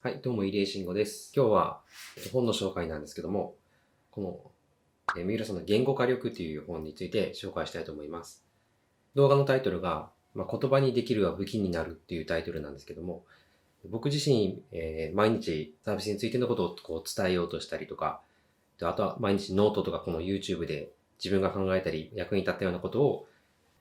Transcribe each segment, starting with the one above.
はい、どうも入江慎吾です。今日は本の紹介なんですけども、この、えー三浦さんの言語化力という本について紹介したいと思います。動画のタイトルが、まあ、言葉にできるは武器になるっていうタイトルなんですけども、僕自身、えー毎日サービスについてのことをこう伝えようとしたりとか、あとは毎日ノートとかこの YouTube で自分が考えたり役に立ったようなことを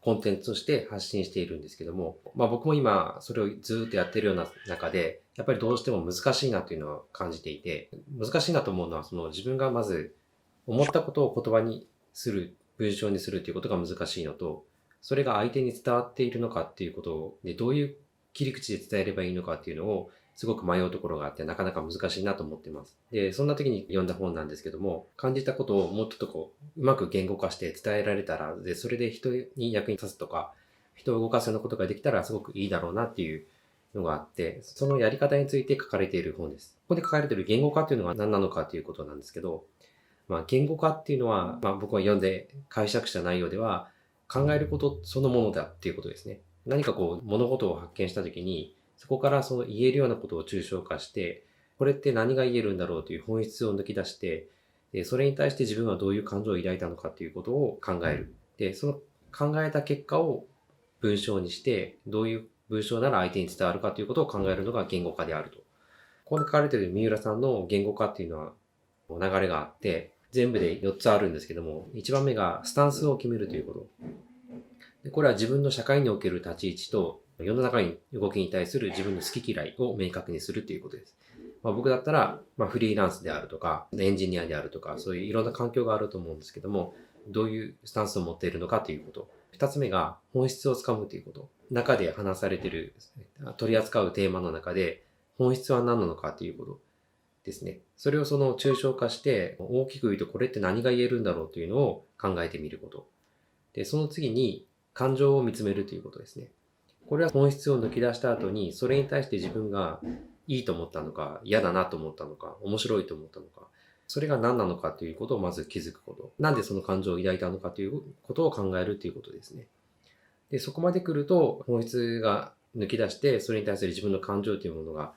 コンテンツとして発信しているんですけども、まあ僕も今それをずっとやってるような中で、やっぱりどうしても難しいなというのは感じていて、難しいなと思うのはその自分がまず思ったことを言葉にする、文章にするということが難しいのと、それが相手に伝わっているのかっていうことで、どういう切り口で伝えればいいのかっていうのをすごく迷うところがあってなかなか難しいなと思っています。で、そんな時に読んだ本なんですけども、感じたことをもっとこう、うまく言語化して伝えられたら、で、それで人に役に立つとか、人を動かすようなことができたらすごくいいだろうなっていうのがあって、そのやり方について書かれている本です。ここで書かれている言語化っていうのは何なのかということなんですけど、まあ、言語化っていうのは、まあ、僕が読んで解釈した内容では、考えることそのものだっていうことですね。何かこう、物事を発見したときに、そこからその言えるようなことを抽象化して、これって何が言えるんだろうという本質を抜き出して、でそれに対して自分はどういう感情を抱いたのかということを考える。で、その考えた結果を文章にして、どういう文章なら相手に伝わるかということを考えるのが言語化であると。ここで書かれている三浦さんの言語化っていうのは流れがあって、全部で4つあるんですけども、1番目がスタンスを決めるということ。でこれは自分の社会における立ち位置と世の中に動きに対する自分の好き嫌いを明確にするということです。まあ、僕だったら、まあ、フリーランスであるとか、エンジニアであるとか、そういういろんな環境があると思うんですけども、どういうスタンスを持っているのかということ。二つ目が本質をつかむということ。中で話されている、取り扱うテーマの中で、本質は何なのかということですね。それをその抽象化して、大きく言うとこれって何が言えるんだろうというのを考えてみること。で、その次に感情を見つめるということですね。これは本質を抜き出した後に、それに対して自分がいいと思ったのか、嫌だなと思ったのか、面白いと思ったのか、それが何なのかということをまず気づくこと。なんでその感情を抱いたのかということを考えるということですね。で、そこまで来ると、本質が抜き出して、それに対する自分の感情というものが、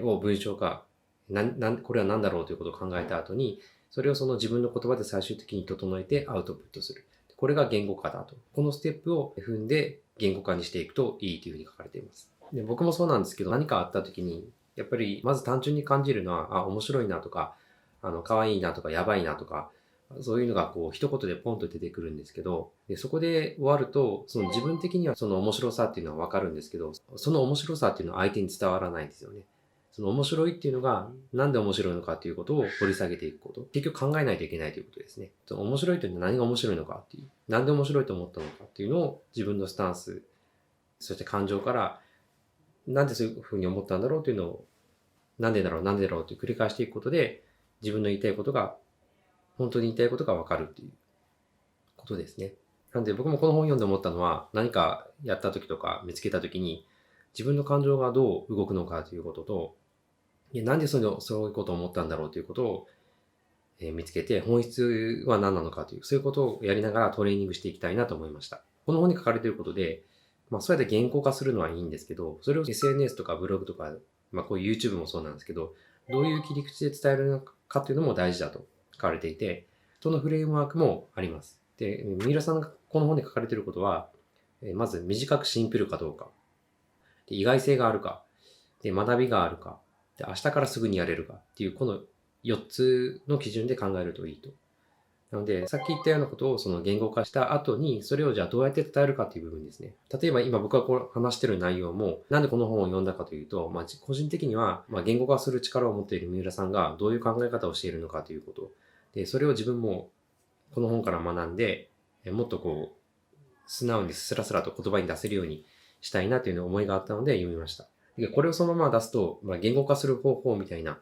を文章化、な、な、これは何だろうということを考えた後に、それをその自分の言葉で最終的に整えてアウトプットする。これが言語化だと。このステップを踏んで言語化にしていくといいというふうに書かれています。で僕もそうなんですけど、何かあった時に、やっぱりまず単純に感じるのは、あ、面白いなとか、あの、可愛いなとか、やばいなとか、そういうのがこう一言でポンと出てくるんですけど、でそこで終わると、その自分的にはその面白さっていうのはわかるんですけど、その面白さっていうのは相手に伝わらないんですよね。その面白いっていうのが、なんで面白いのかっていうことを掘り下げていくこと。結局考えないといけないということですね。その面白いというのは何が面白いのかっていう。なんで面白いと思ったのかっていうのを自分のスタンス、そして感情から、なんでそういうふうに思ったんだろうというのを、なんでだろう、なんでだろうと繰り返していくことで、自分の言いたいことが、本当に言いたいことがわかるっていうことですね。なんで僕もこの本読んで思ったのは、何かやった時とか見つけた時に、自分の感情がどう動くのかということと、いやなんでそのそういうことを思ったんだろうということを、えー見つけて、本質は何なのかという、そういうことをやりながらトレーニングしていきたいなと思いました。この本に書かれていることで、まあそうやって言語化するのはいいんですけど、それを SNS とかブログとか、まあこういう YouTube もそうなんですけど、どういう切り口で伝えるのかというのも大事だと書かれていて、そのフレームワークもあります。で、三浦さんがこの本で書かれていることは、まず短くシンプルかどうか、で意外性があるか、で学びがあるか、で明日からすぐにやれるかっていうこの4つの基準で考えるといいと。なので、さっき言ったようなことをその言語化した後に、それをじゃあどうやって伝えるかっていう部分ですね。例えば今僕がこう話してる内容も、なんでこの本を読んだかというと、まあ個人的には、ま言語化する力を持っている三浦さんがどういう考え方をしているのかということ。で、それを自分もこの本から学んで、もっとこう、素直にスラスラと言葉に出せるようにしたいなという思いがあったので読みました。これをそのまま出すと、まあ、言語化する方法みたいな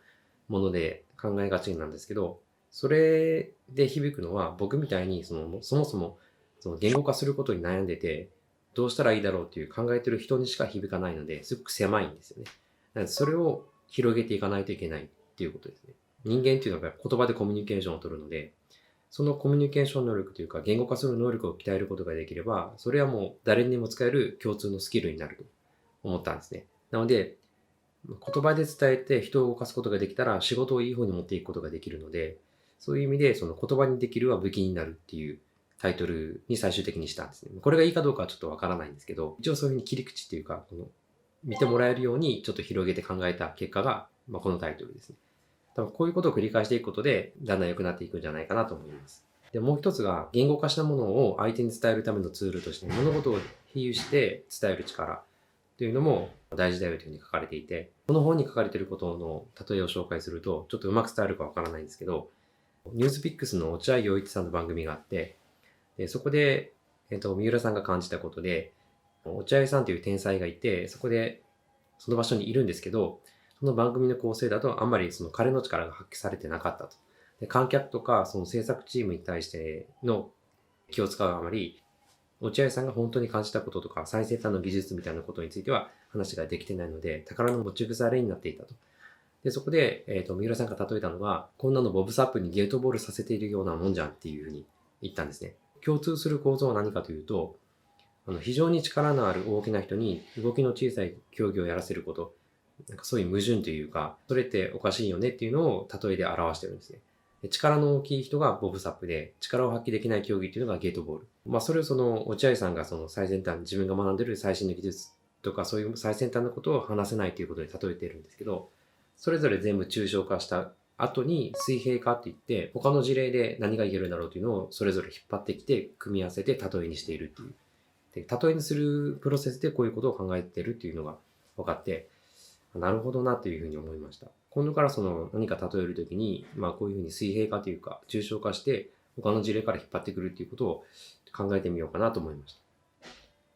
もので考えがちなんですけど、それで響くのは僕みたいにそのそもそもその言語化することに悩んでて、どうしたらいいだろうっていう考えてる人にしか響かないので、すごく狭いんですよね。なのでそれを広げていかないといけないっていうことですね。人間っていうのが言葉でコミュニケーションを取るので、そのコミュニケーション能力というか言語化する能力を鍛えることができれば、それはもう誰にも使える共通のスキルになると思ったんですね。なので、言葉で伝えて人を動かすことができたら仕事をいい方に持っていくことができるので、そういう意味でその言葉にできるは武器になるっていうタイトルに最終的にしたんですね。これがいいかどうかはちょっとわからないんですけど、一応そういうふうに切り口っていうか、この見てもらえるようにちょっと広げて考えた結果が、まあ、このタイトルですね。多分こういうことを繰り返していくことで、だんだん良くなっていくんじゃないかなと思います。で、もう一つが、言語化したものを相手に伝えるためのツールとして、物事を比喩して伝える力というのも大事だよというふうに書かれていて、この本に書かれていることの例えを紹介すると、ちょっとうまく伝えるかわからないんですけど、ニュースピックスの落合陽一さんの番組があって、でそこで、えっ、と、三浦さんが感じたことで、落合さんという天才がいて、そこで、その場所にいるんですけど、その番組の構成だとあんまりその彼の力が発揮されてなかったと。で観客とかその制作チームに対しての気を使うあまり、落合さんが本当に感じたこととか最先端の技術みたいなことについては話ができてないので、宝の持ち腐れになっていたと。で、そこで、えっ、ー、と、三浦さんが例えたのが、こんなのボブサップにゲートボールさせているようなもんじゃんっていうふうに言ったんですね。共通する構造は何かというと、あの非常に力のある大きな人に動きの小さい競技をやらせること、なんかそういう矛盾というか、それっておかしいよねっていうのを例えで表してるんですね。力の大きい人がボブサップで、力を発揮できない競技っていうのがゲートボール。まあそれをその落合さんがその最先端、自分が学んでる最新の技術とかそういう最先端のことを話せないということで例えてるんですけど、それぞれ全部抽象化した後に水平化って言って他の事例で何が言えるんだろうというのをそれぞれ引っ張ってきて組み合わせて例えにしているっていう。で例えにするプロセスでこういうことを考えてるっていうのが分かって、なるほどなというふうに思いました。今度からその何か例えるときに、まあこういうふうに水平化というか抽象化して他の事例から引っ張ってくるっていうことを考えてみようかなと思いました。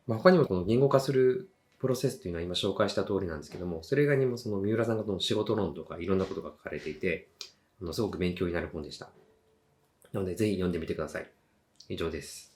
まあ、他にもこの言語化するプロセスというのは今紹介した通りなんですけども、それ以外にもその三浦さんの仕事論とかいろんなことが書かれていて、あのすごく勉強になる本でした。なのでぜひ読んでみてください。以上です。